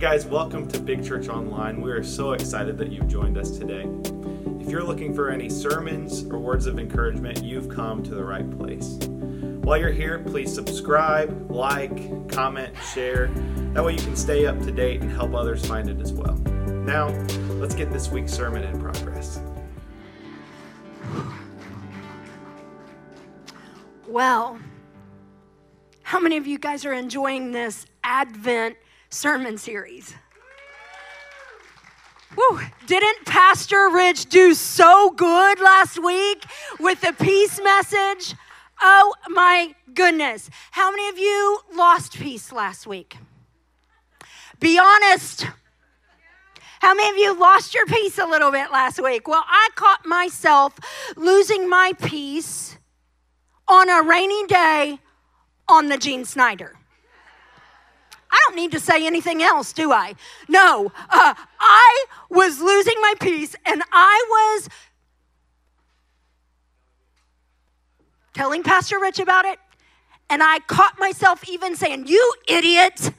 guys, welcome to Big Church Online. We are so excited that you've joined us today. If you're looking for any sermons or words of encouragement, you've come to the right place. While you're here, please subscribe, like, comment, share. That way you can stay up to date and help others find it as well. Now, let's get this week's sermon in progress. Well, how many of you guys are enjoying this Advent sermon series? Woo, didn't Pastor Rich do so good last week with the peace message? Oh my goodness. How many of you lost peace last week? Be honest. How many of you lost your peace a little bit last week? Well, I caught myself losing my peace on a rainy day on the Gene Snyder. I don't need to say anything else, do I? No, uh, I was losing my peace and I was telling Pastor Rich about it. And I caught myself even saying, You idiot.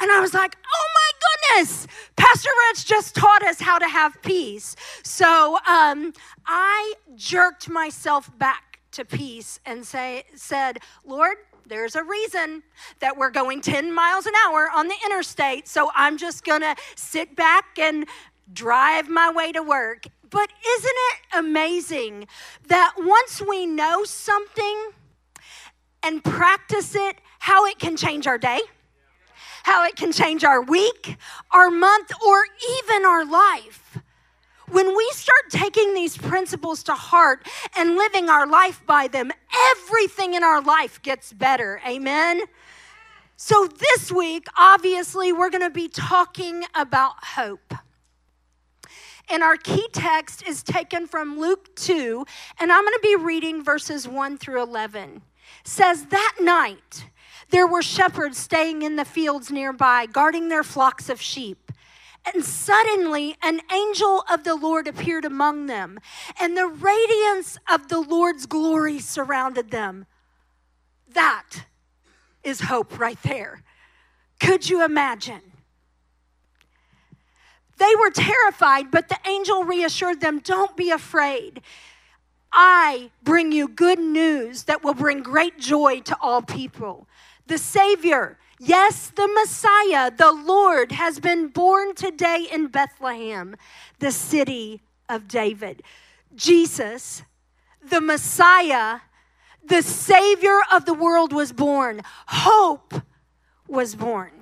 And I was like, Oh my goodness, Pastor Rich just taught us how to have peace. So um, I jerked myself back to peace and say, said, Lord, there's a reason that we're going 10 miles an hour on the interstate. So I'm just to sit back and drive my way to work. But isn't it amazing that once we know something and practice it, how it can change our day? How it can change our week, our month, or even our life. When we start taking these principles to heart and living our life by them, everything in our life gets better. Amen. So, this week, obviously, we're going to be talking about hope. And our key text is taken from Luke 2, and I'm going to be reading verses 1 through 11. It says that night there were shepherds staying in the fields nearby, guarding their flocks of sheep. And suddenly an angel of the Lord appeared among them, and the radiance of the Lord's glory surrounded them. That is hope right there. Could you imagine? They were terrified, but the angel reassured them don't be afraid. I bring you good news that will bring great joy to all people. The Savior, Yes, the Messiah, the Lord, has been born today in Bethlehem, the city of David. Jesus, the Messiah, the Savior of the world, was born. Hope was born.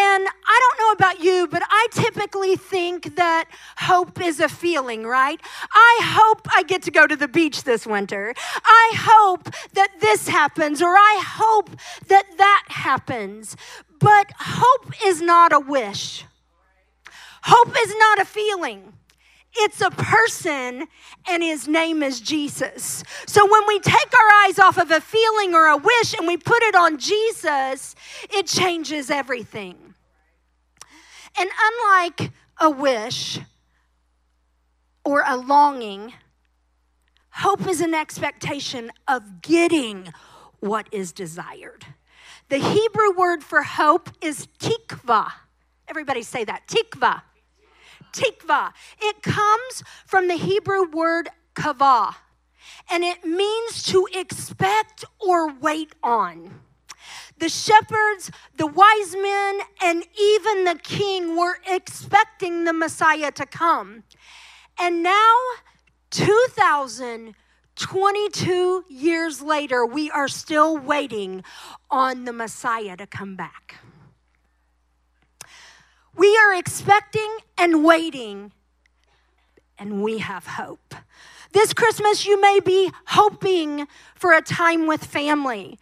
And I don't know about you, but I typically think that hope is a feeling, right? I hope I get to go to the beach this winter. I hope that this happens, or I hope that that happens. But hope is not a wish, hope is not a feeling. It's a person, and his name is Jesus. So when we take our eyes off of a feeling or a wish and we put it on Jesus, it changes everything. And unlike a wish or a longing, hope is an expectation of getting what is desired. The Hebrew word for hope is tikva. Everybody say that tikva tikva. It comes from the Hebrew word kavah, and it means to expect or wait on. The shepherds, the wise men, and even the king were expecting the Messiah to come. And now, 2022 years later, we are still waiting on the Messiah to come back. We are expecting and waiting, and we have hope. This Christmas, you may be hoping for a time with family.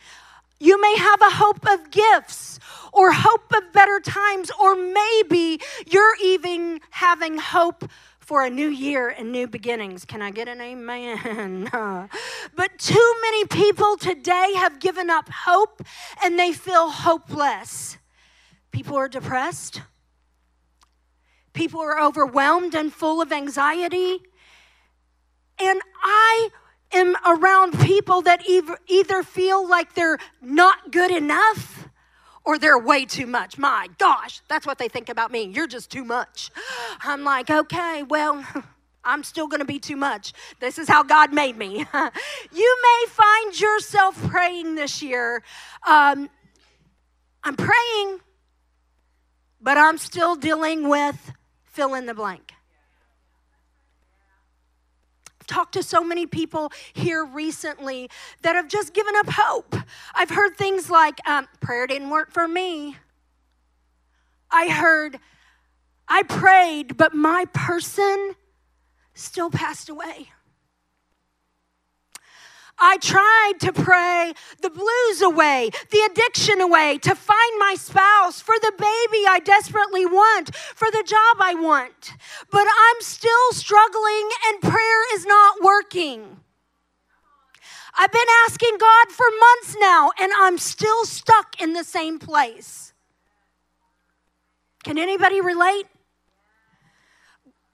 You may have a hope of gifts or hope of better times, or maybe you're even having hope for a new year and new beginnings. Can I get an amen? but too many people today have given up hope and they feel hopeless. People are depressed. People are overwhelmed and full of anxiety. And I am around people that either feel like they're not good enough or they're way too much. My gosh, that's what they think about me. You're just too much. I'm like, okay, well, I'm still going to be too much. This is how God made me. you may find yourself praying this year. Um, I'm praying, but I'm still dealing with fill in the blank. Talked to so many people here recently that have just given up hope. I've heard things like, um, prayer didn't work for me. I heard, I prayed, but my person still passed away. I tried to pray the blues away, the addiction away, to find my spouse, for the baby I desperately want, for the job I want. But I'm still struggling and prayer is not working. I've been asking God for months now and I'm still stuck in the same place. Can anybody relate?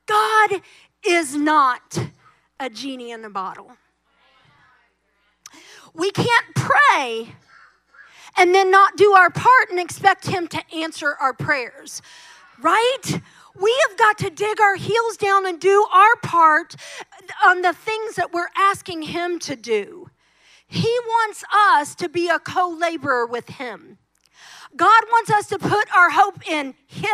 God is not a genie in a bottle. We can't pray and then not do our part and expect Him to answer our prayers, right? We have got to dig our heels down and do our part on the things that we're asking Him to do. He wants us to be a co laborer with Him. God wants us to put our hope in Him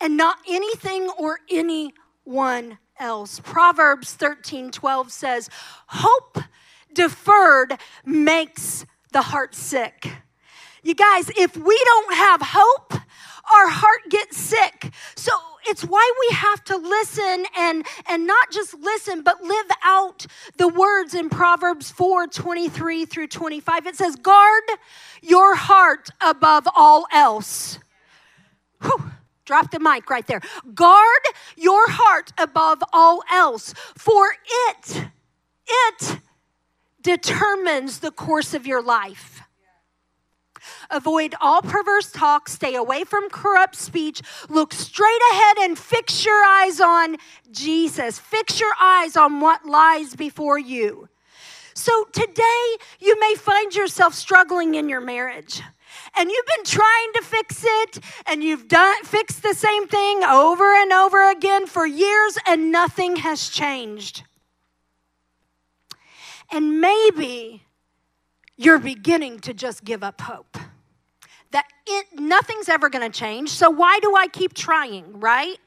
and not anything or anyone else. Proverbs 13 12 says, Hope deferred makes the heart sick. You guys, if we don't have hope, our heart gets sick. So it's why we have to listen and and not just listen but live out the words in Proverbs 4 23 through 25 it says guard your heart above all else Whew, drop the mic right there guard your heart above all else for it it determines the course of your life. Avoid all perverse talk, stay away from corrupt speech, look straight ahead and fix your eyes on Jesus. Fix your eyes on what lies before you. So today, you may find yourself struggling in your marriage and you've been trying to fix it and you've done fixed the same thing over and over again for years and nothing has changed. And maybe you're beginning to just give up hope. That it, nothing's ever going to change. So why do I keep trying, right?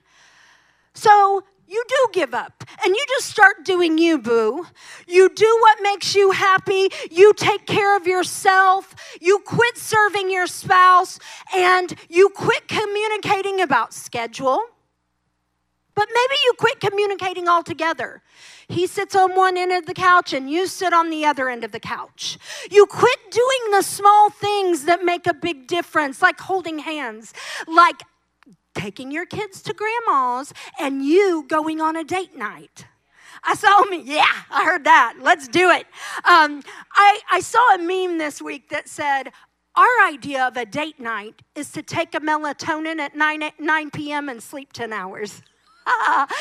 So you do give up and you just start doing you, boo. You do what makes you happy. You take care of yourself. You quit serving your spouse and you quit communicating about schedule. But maybe you quit communicating altogether. He sits on one end of the couch and you sit on the other end of the couch. You quit doing the small things that make a big difference, like holding hands, like taking your kids to grandma's and you going on a date night. I saw me, yeah, I heard that. Let's do it. Um, I, I saw a meme this week that said, our idea of a date night is to take a melatonin at 9, 9 p.m. and sleep 10 hours.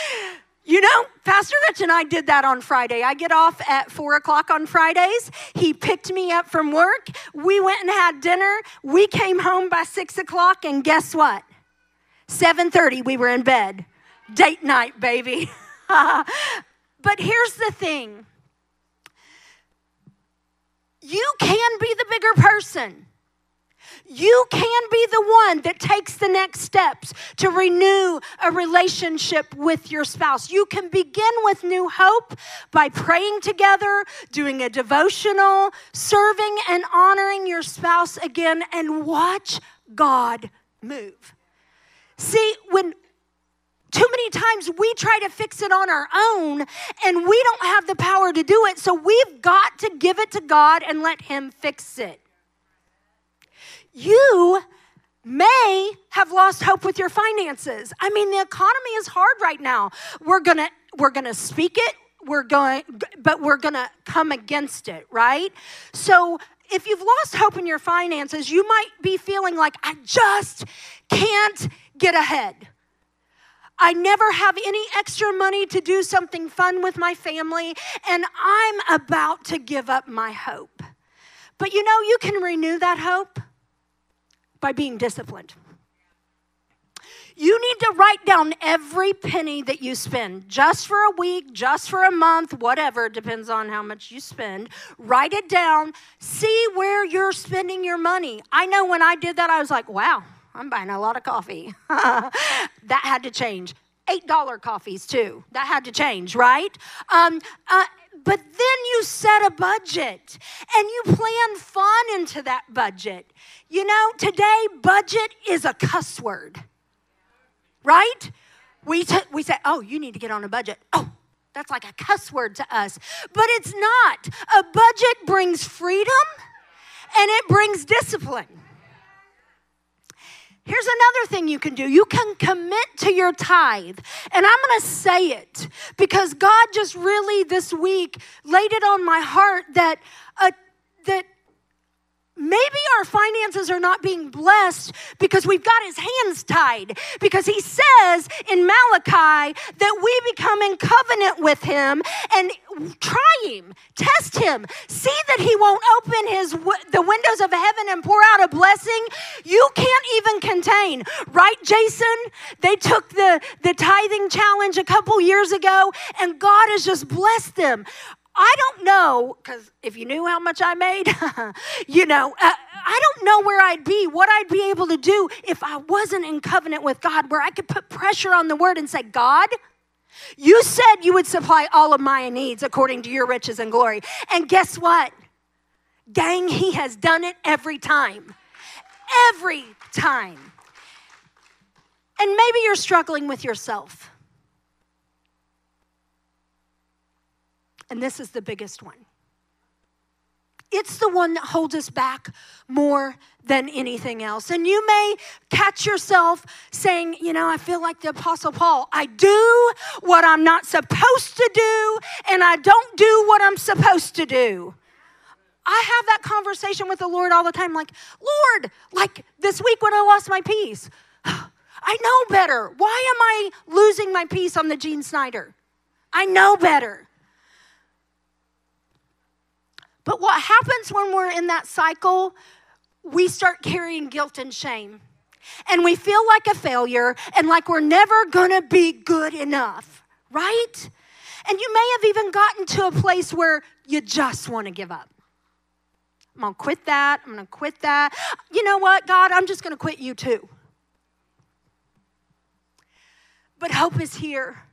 You know, Pastor Rich and I did that on Friday. I get off at four o'clock on Fridays. He picked me up from work. We went and had dinner. We came home by six o'clock, and guess what? 7:30, we were in bed. Date night, baby. but here's the thing. You can be the bigger person. You can be the one that takes the next steps to renew a relationship with your spouse. You can begin with new hope by praying together, doing a devotional, serving and honoring your spouse again, and watch God move. See, when too many times we try to fix it on our own and we don't have the power to do it, so we've got to give it to God and let Him fix it you may have lost hope with your finances. I mean, the economy is hard right now. We're going to we're going to speak it, we're going but we're going to come against it, right? So, if you've lost hope in your finances, you might be feeling like I just can't get ahead. I never have any extra money to do something fun with my family, and I'm about to give up my hope. But you know, you can renew that hope by being disciplined. You need to write down every penny that you spend, just for a week, just for a month, whatever, depends on how much you spend. Write it down, see where you're spending your money. I know when I did that, I was like, wow, I'm buying a lot of coffee. that had to change. $8 coffees, too. That had to change, right? Um, uh, but then you set a budget and you plan fun into that budget. You know, today, budget is a cuss word right? We, t- we say, oh, you need to get on a budget. Oh, that's like a cuss word to us. But it's not. A budget brings freedom and it brings discipline. Here's another thing you can do. You can commit to your tithe. And I'm going to say it because God just really this week laid it on my heart that uh, that maybe our finances are not being blessed because we've got his hands tied. Because he says in Malachi that we become in covenant with him and try him, test him, see that he won't open his the windows of heaven and pour out a blessing you can't even contain. Right, Jason? They took the the tithing challenge a couple years ago and God has just blessed them. I don't know, because if you knew how much I made, you know, uh, I don't know where I'd be, what I'd be able to do if I wasn't in covenant with God, where I could put pressure on the word and say, God, you said you would supply all of my needs according to your riches and glory. And guess what? Gang, he has done it every time. Every time. And maybe you're struggling with yourself. And this is the biggest one. It's the one that holds us back more than anything else. And you may catch yourself saying, You know, I feel like the Apostle Paul. I do what I'm not supposed to do, and I don't do what I'm supposed to do. I have that conversation with the Lord all the time like, Lord, like this week when I lost my peace, I know better. Why am I losing my peace on the Gene Snyder? I know better. But what happens when we're in that cycle, we start carrying guilt and shame. And we feel like a failure and like we're never gonna be good enough, right? And you may have even gotten to a place where you just wanna give up. I'm gonna quit that. I'm gonna quit that. You know what, God? I'm just gonna quit you too. But hope is here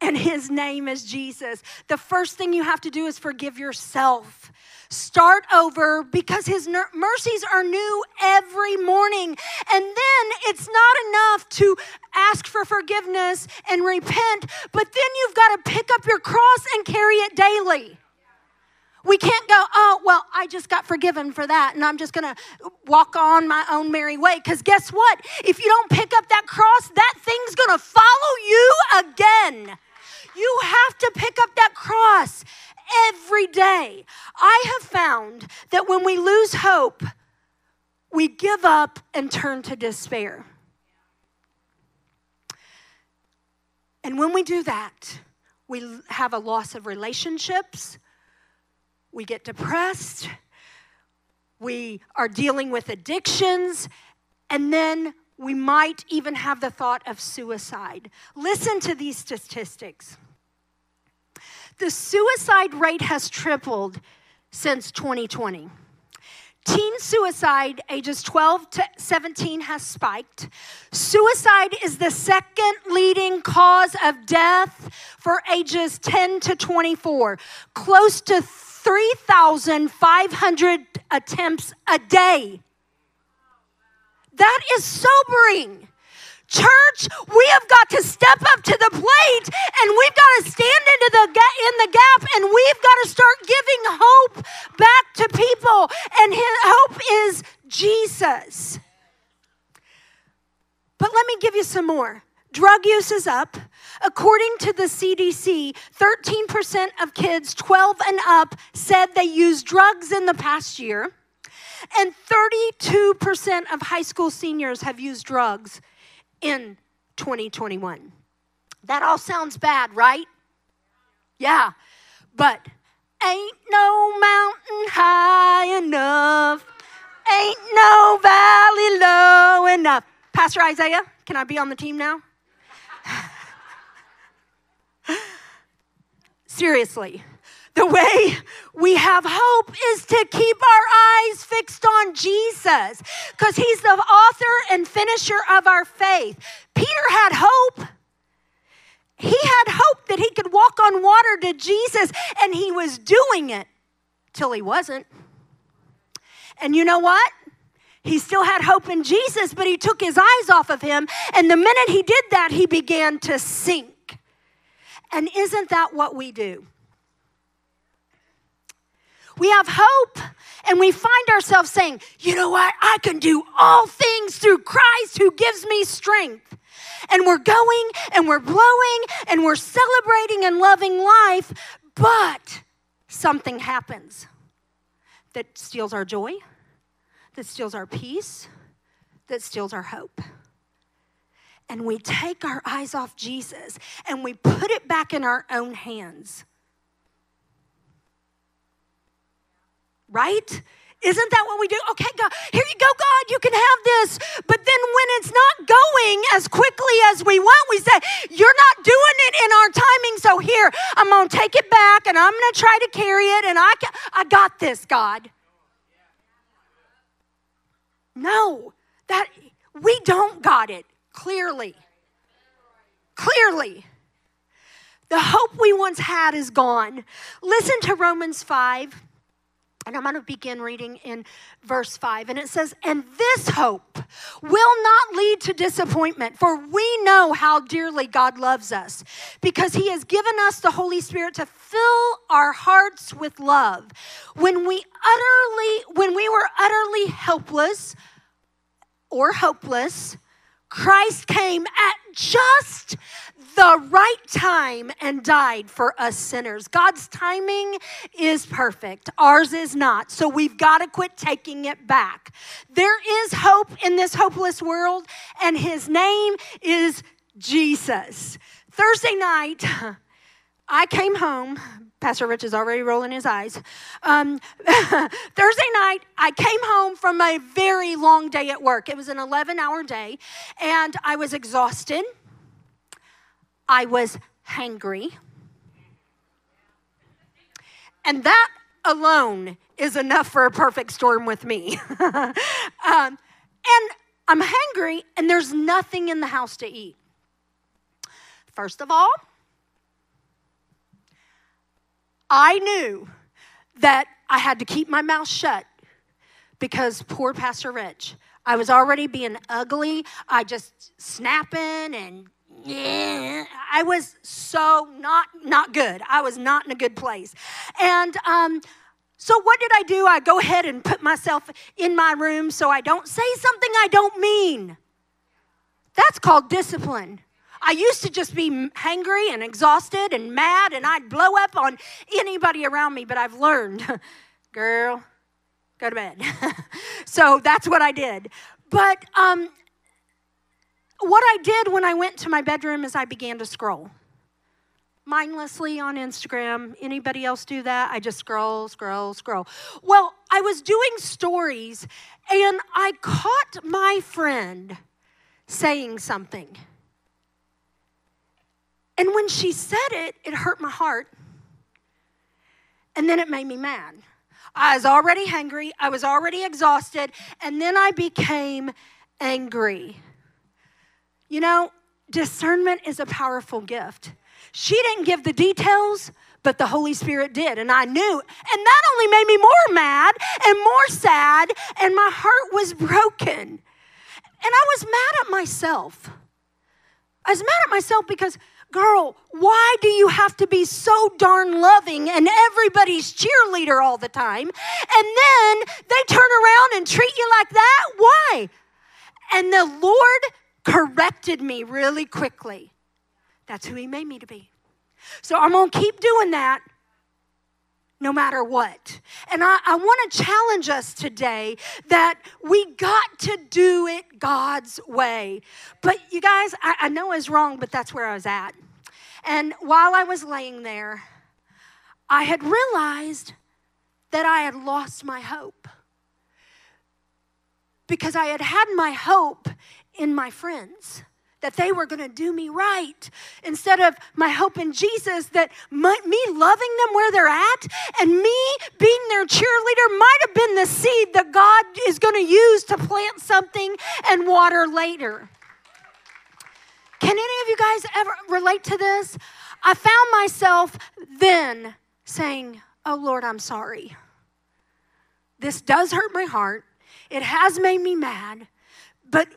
and his name is Jesus. The first thing you have to do is forgive yourself. Start over because his mercies are new every morning. And then it's not enough to ask for forgiveness and repent, but then you've got to pick up your cross and carry it daily. We can't go, oh, well, I just got forgiven for that, and I'm just gonna walk on my own merry way. Because guess what? If you don't pick up that cross, that thing's gonna follow you again. You have to pick up that cross every day. I have found that when we lose hope, we give up and turn to despair. And when we do that, we have a loss of relationships, we get depressed, we are dealing with addictions, and then we might even have the thought of suicide. Listen to these statistics the suicide rate has tripled since 2020. Teen suicide, ages 12 to 17, has spiked. Suicide is the second leading cause of death for ages 10 to 24. Close to 3,500 attempts a day. That is sobering. Church, we have got to step up to the plate and we've got to stand into the in the gap and we've got to start giving hope back to people and his hope is Jesus. But let me give you some more. Drug use is up. According to the CDC, 13% of kids 12 and up said they used drugs in the past year. And 32% of high school seniors have used drugs in 2021. That all sounds bad, right? Yeah. But ain't no mountain high enough. Ain't no valley low enough. Pastor Isaiah, can I be on the team now? Seriously, the way we have hope is to keep our eyes fixed on Jesus because he's the author and finisher of our faith. Peter had hope. He had hope that he could walk on water to Jesus, and he was doing it till he wasn't. And you know what? He still had hope in Jesus, but he took his eyes off of him. And the minute he did that, he began to sink. And isn't that what we do? We have hope and we find ourselves saying, you know what? I can do all things through Christ who gives me strength. And we're going and we're blowing and we're celebrating and loving life, but something happens that steals our joy, that steals our peace, that steals our hope. And we take our eyes off Jesus and we put it back in our own hands. Right? Isn't that what we do? Okay, God, here you go, God, you can have this. But then when it's not going as quickly as we want, we say, You're not doing it in our timing. So here, I'm to take it back and I'm to try to carry it. And I, I got this, God. No, that we don't got it clearly. Clearly. The hope we once had is gone. Listen to Romans 5 and I'm going to begin reading in verse 5. And it says, And this hope will not lead to disappointment, for we know how dearly God loves us, because he has given us the Holy Spirit to fill our hearts with love. When we utterly, when we were utterly helpless or hopeless, Christ came at just the right time and died for us sinners. God's timing is perfect, ours is not. So we've got to quit taking it back. There is hope in this hopeless world, and his name is Jesus. Thursday night, I came home. Pastor Rich is already rolling his eyes. Um, Thursday night, I came home from a very long day at work. It was an 11 hour day, and I was exhausted. I was hangry. And that alone is enough for a perfect storm with me. um, and I'm hangry, and there's nothing in the house to eat. First of all, I knew that I had to keep my mouth shut because poor Pastor Rich. I was already being ugly. I just snapping and yeah, I was so not not good. I was not in a good place, and um, so what did I do? I go ahead and put myself in my room so I don't say something I don't mean. That's called discipline. I used to just be hangry and exhausted and mad, and I'd blow up on anybody around me. But I've learned, girl, go to bed. so that's what I did. But um, what I did when I went to my bedroom is I began to scroll mindlessly on Instagram. Anybody else do that? I just scroll, scroll, scroll. Well, I was doing stories and I caught my friend saying something. And when she said it, it hurt my heart. And then it made me mad. I was already hungry, I was already exhausted, and then I became angry. You know, discernment is a powerful gift. She didn't give the details, but the Holy Spirit did. And I knew. And that only made me more mad and more sad, and my heart was broken. And I was mad at myself. I was mad at myself because, girl, why do you have to be so darn loving and everybody's cheerleader all the time? And then they turn around and treat you like that? Why? And the Lord corrected me really quickly. That's who He made me to be. So I'm going to keep doing that no matter what. And I, I want to challenge us today that we got to do it God's way. But you guys, I, I know it's wrong, but that's where I was at. And while I was laying there, I had realized that I had lost my hope. because I had had my hope in my friends that they were going to do me right instead of my hope in Jesus that my, me loving them where they're at and me being their cheerleader might have been the seed that God is going to use to plant something and water later. Can any of you guys ever relate to this? I found myself then saying, Oh Lord, I'm sorry. This does hurt my heart. It has made me mad, but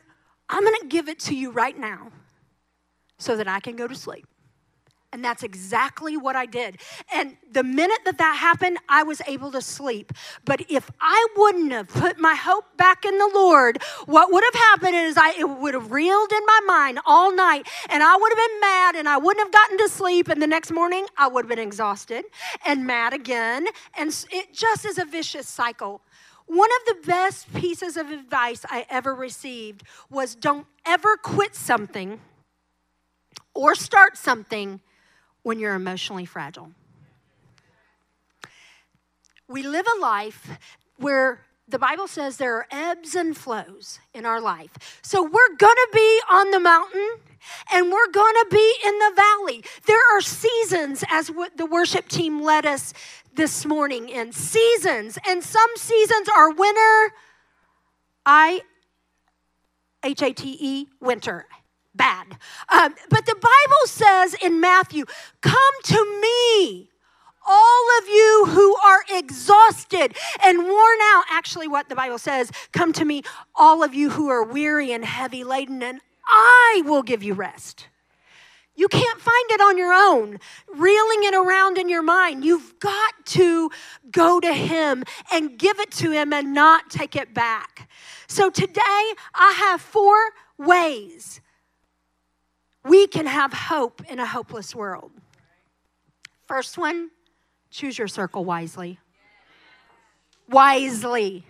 I'm going to give it to you right now so that I can go to sleep. And that's exactly what I did. And the minute that that happened, I was able to sleep. But if I wouldn't have put my hope back in the Lord, what would have happened is I it would have reeled in my mind all night, and I would have been mad, and I wouldn't have gotten to sleep. And the next morning, I would have been exhausted and mad again. And it just is a vicious cycle. One of the best pieces of advice I ever received was don't ever quit something or start something when you're emotionally fragile. We live a life where the Bible says there are ebbs and flows in our life. So we're going to be on the mountain and we're going to be in the valley. There are seasons, as the worship team led us this morning in seasons, and some seasons are winter. I H A T E winter. Bad. Um, but the Bible says in Matthew, Come to me, all of you who are exhausted and worn out. Actually, what the Bible says, Come to me, all of you who are weary and heavy laden, and I will give you rest. You can't find it on your own, reeling it around in your mind. You've got to go to Him and give it to Him and not take it back. So today, I have four ways we can have hope in a hopeless world. First one, choose your circle wisely. Wisely.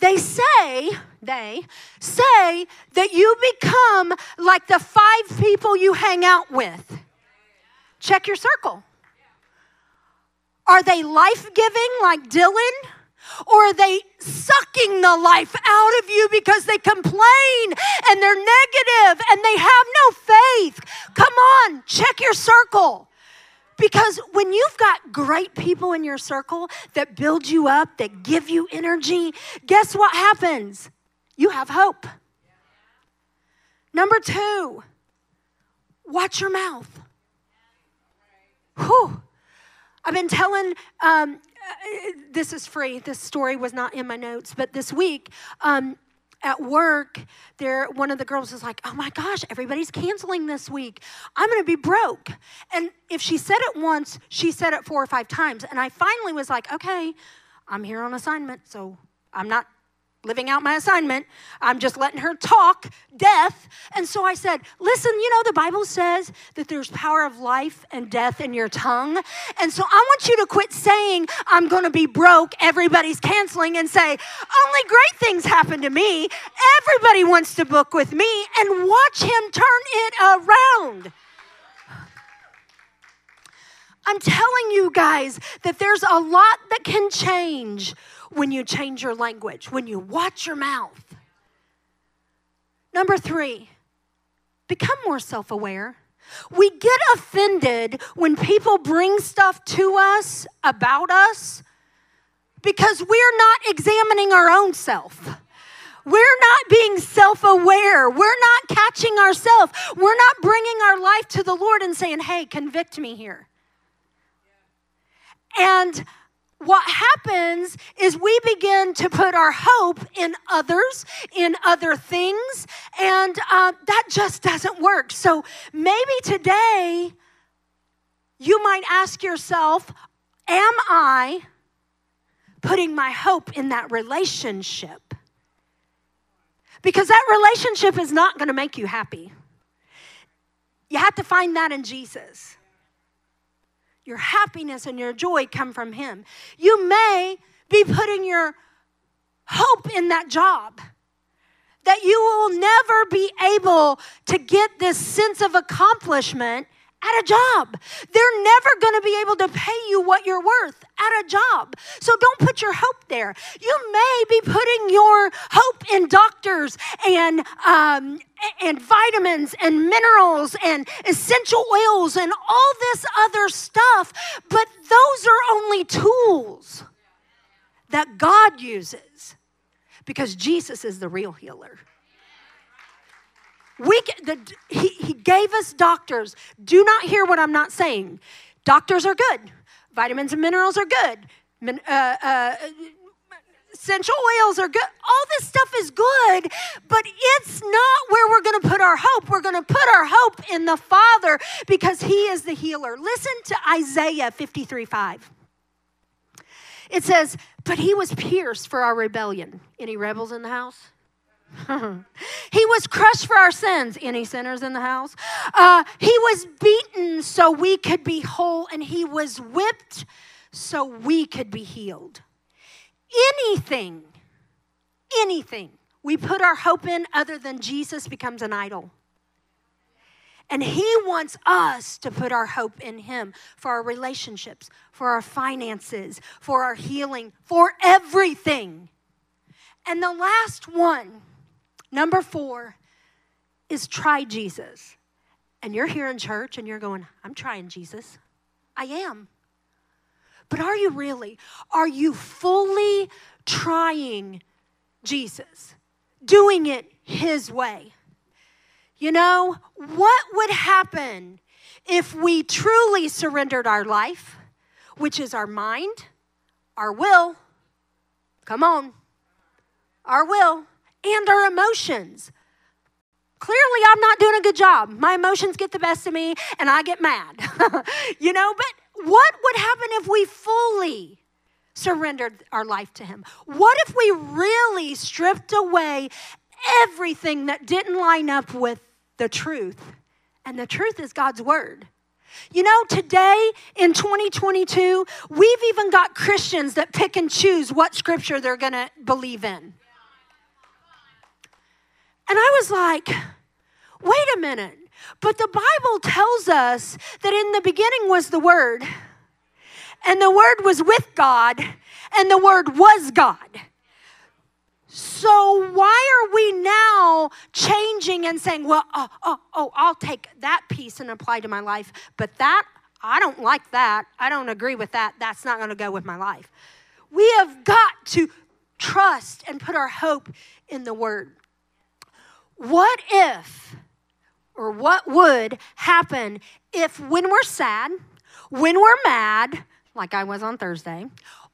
They say, they say that you become like the five people you hang out with. Check your circle. Are they life giving like Dylan? Or are they sucking the life out of you because they complain and they're negative and they have no faith? Come on, check your circle. Because when you've got great people in your circle that build you up, that give you energy, guess what happens? You have hope. Number two, watch your mouth. Whew. I've been telling, um, uh, this is free. This story was not in my notes, but this week, um, at work, there one of the girls was like, "Oh my gosh, everybody's canceling this week. I'm going to be broke." And if she said it once, she said it four or five times, and I finally was like, "Okay, I'm here on assignment, so I'm not living out my assignment. I'm just letting her talk death. And so I said, Listen, you know, the Bible says that there's power of life and death in your tongue. And so I want you to quit saying, I'm going to be broke, everybody's canceling, and say, Only great things happen to me. Everybody wants to book with me, and watch him turn it around. I'm telling you guys that there's a lot that can change when you change your language, when you watch your mouth. Number three, become more self aware. We get offended when people bring stuff to us about us because we're not examining our own self. We're not being self aware. We're not catching ourselves. We're not bringing our life to the Lord and saying, hey, convict me here. And what happens is we begin to put our hope in others, in other things, and uh, that just doesn't work. So maybe today you might ask yourself, Am I putting my hope in that relationship? Because that relationship is not going to make you happy. You have to find that in Jesus your happiness and your joy come from Him. You may be putting your hope in that job. That you will never be able to get this sense of accomplishment at a job. They're never going to be able to pay you what you're worth at a job. So don't put your hope there. You may be putting your hope in doctors and um, and vitamins and minerals and essential oils and all this other stuff, but those are only tools that God uses because Jesus is the real healer. We the, he, he gave us doctors. Do not hear what I'm not saying. Doctors are good. Vitamins and minerals are good. Min, uh, uh, essential oils are good. All this stuff is good, but it's not where we're going to put our hope. We're going to put our hope in the Father because He is the healer. Listen to Isaiah 53 5. It says, But He was pierced for our rebellion. Any rebels in the house? he was crushed for our sins. Any sinners in the house? Uh, he was beaten so we could be whole, and he was whipped so we could be healed. Anything, anything we put our hope in other than Jesus becomes an idol. And He wants us to put our hope in Him for our relationships, for our finances, for our healing, for everything. And the last one Number four is try Jesus. And you're here in church and you're going, I'm trying Jesus. I am. But are you really? Are you fully trying Jesus? Doing it His way? You know, what would happen if we truly surrendered our life, which is our mind, our will? Come on, our will and our emotions. Clearly, I'm not doing a good job. My emotions get the best of me and I get mad. you know, but what would happen if we fully surrendered our life to Him? What if we really stripped away everything that didn't line up with the truth? And the truth is God's Word. You know, today in 2022, we've even got Christians that pick and choose what scripture they're going to believe in. And I was like, wait a minute. But the Bible tells us that in the beginning was the Word, and the Word was with God, and the Word was God. So why are we now changing and saying, well, oh, oh, oh, I'll take that piece and apply to my life, but that, I don't like that. I don't agree with that. That's not going to go with my life. We have got to trust and put our hope in the Word. What if, or what would happen if when we're sad, when we're mad, like I was on Thursday,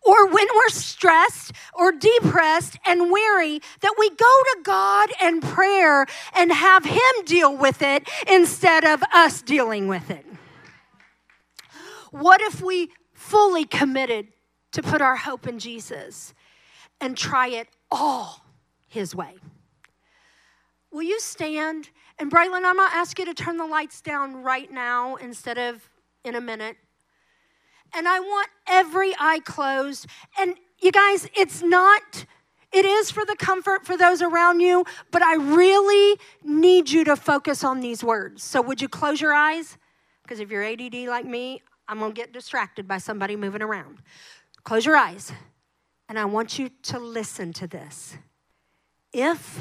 or when we're stressed or depressed and weary, that we go to God and prayer and have Him deal with it instead of us dealing with it? What if we fully committed to put our hope in Jesus and try it all His way? Will you stand? And Braylon, I'm going to ask you to turn the lights down right now instead of in a minute. And I want every eye closed. And you guys, it's not, it is for the comfort for those around you, but I really need you to focus on these words. So would you close your eyes? Because if you're ADD like me, I'm going to get distracted by somebody moving around. Close your eyes. And I want you to listen to this. If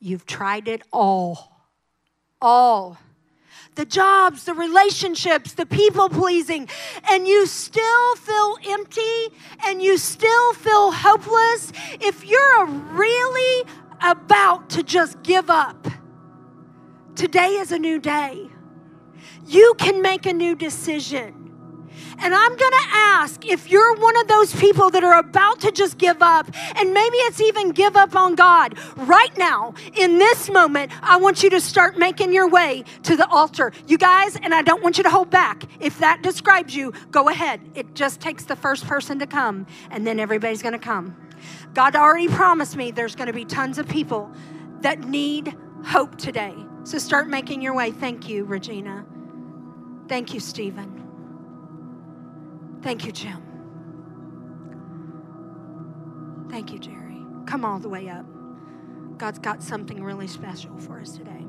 You've tried it all. All. The jobs, the relationships, the people pleasing, and you still feel empty and you still feel hopeless. If you're really about to just give up, today is a new day. You can make a new decision. And I'm going to ask if you're one of those people that are about to just give up, and maybe it's even give up on God. Right now, in this moment, I want you to start making your way to the altar. You guys, and I don't want you to hold back. If that describes you, go ahead. It just takes the first person to come, and then everybody's going to come. God already promised me there's going to be tons of people that need hope today. So start making your way. Thank you, Regina. Thank you, Stephen. Thank you, Jim. Thank you, Jerry. Come all the way up. God's got something really special for us today.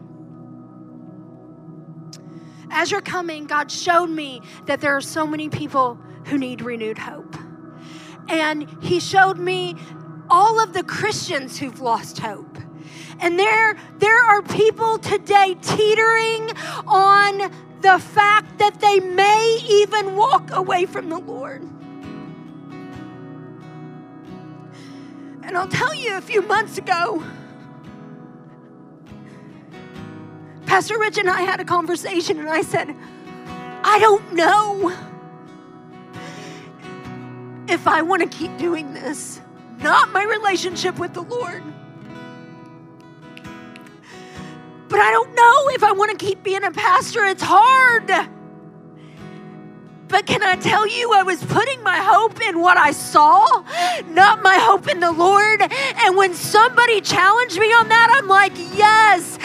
as you're coming, God showed me that there are so many people who need renewed hope. And He showed me all of the Christians who've lost hope. And there, there are people today teetering on the fact that they may even walk away from the Lord. And I'll tell you, a few months ago, Pastor Rich and I had a conversation, and I said, I don't know if I want to keep doing this. Not my relationship with the Lord. But I don't know if I want to keep being a pastor. It's hard. But can I tell you, I was putting my hope in what I saw, not my hope in the Lord. And when somebody challenged me on that, I'm like, yes.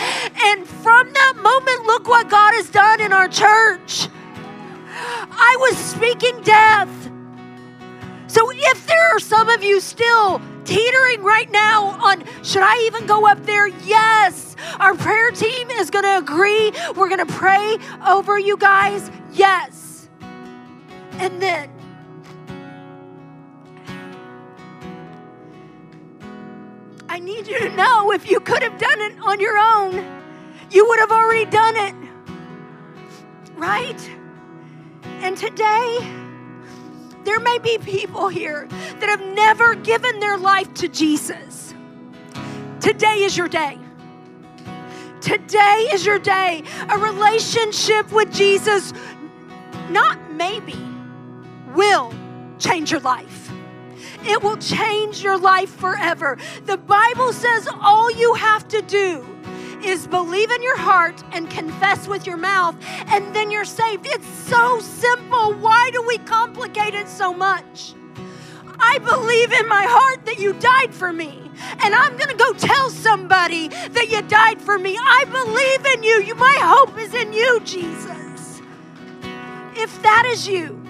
And from that moment, look what God has done in our church. I was speaking death. So if there are some of you still teetering right now on should I even go up there? Yes. Our prayer team is going to agree. We're going to pray over you guys. Yes. And then I need you to know if you could have done it on your own, you would have already done it. Right? And today, there may be people here that have never given their life to Jesus. Today is your day. Today is your day. A relationship with Jesus, not maybe, will change your life. It will change your life forever. The Bible says all you have to do is believe in your heart and confess with your mouth, and then you're saved. It's so simple. Why do we complicate it so much? I believe in my heart that you died for me. And I'm going to go tell somebody that you died for me. I believe in you. you. My hope is in you, Jesus. If that is you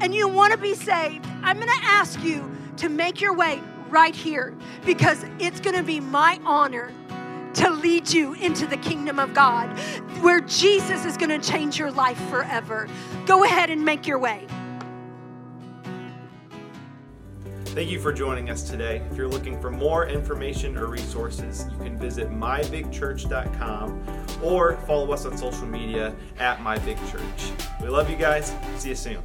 and you want to be saved, I'm going to ask you to make your way right here because it's going to be my honor to lead you into the kingdom of God where Jesus is going to change your life forever. Go ahead and make your way. Thank you for joining us today. If you're looking for more information or resources, you can visit mybigchurch.com or follow us on social media at mybigchurch. We love you guys. See you soon.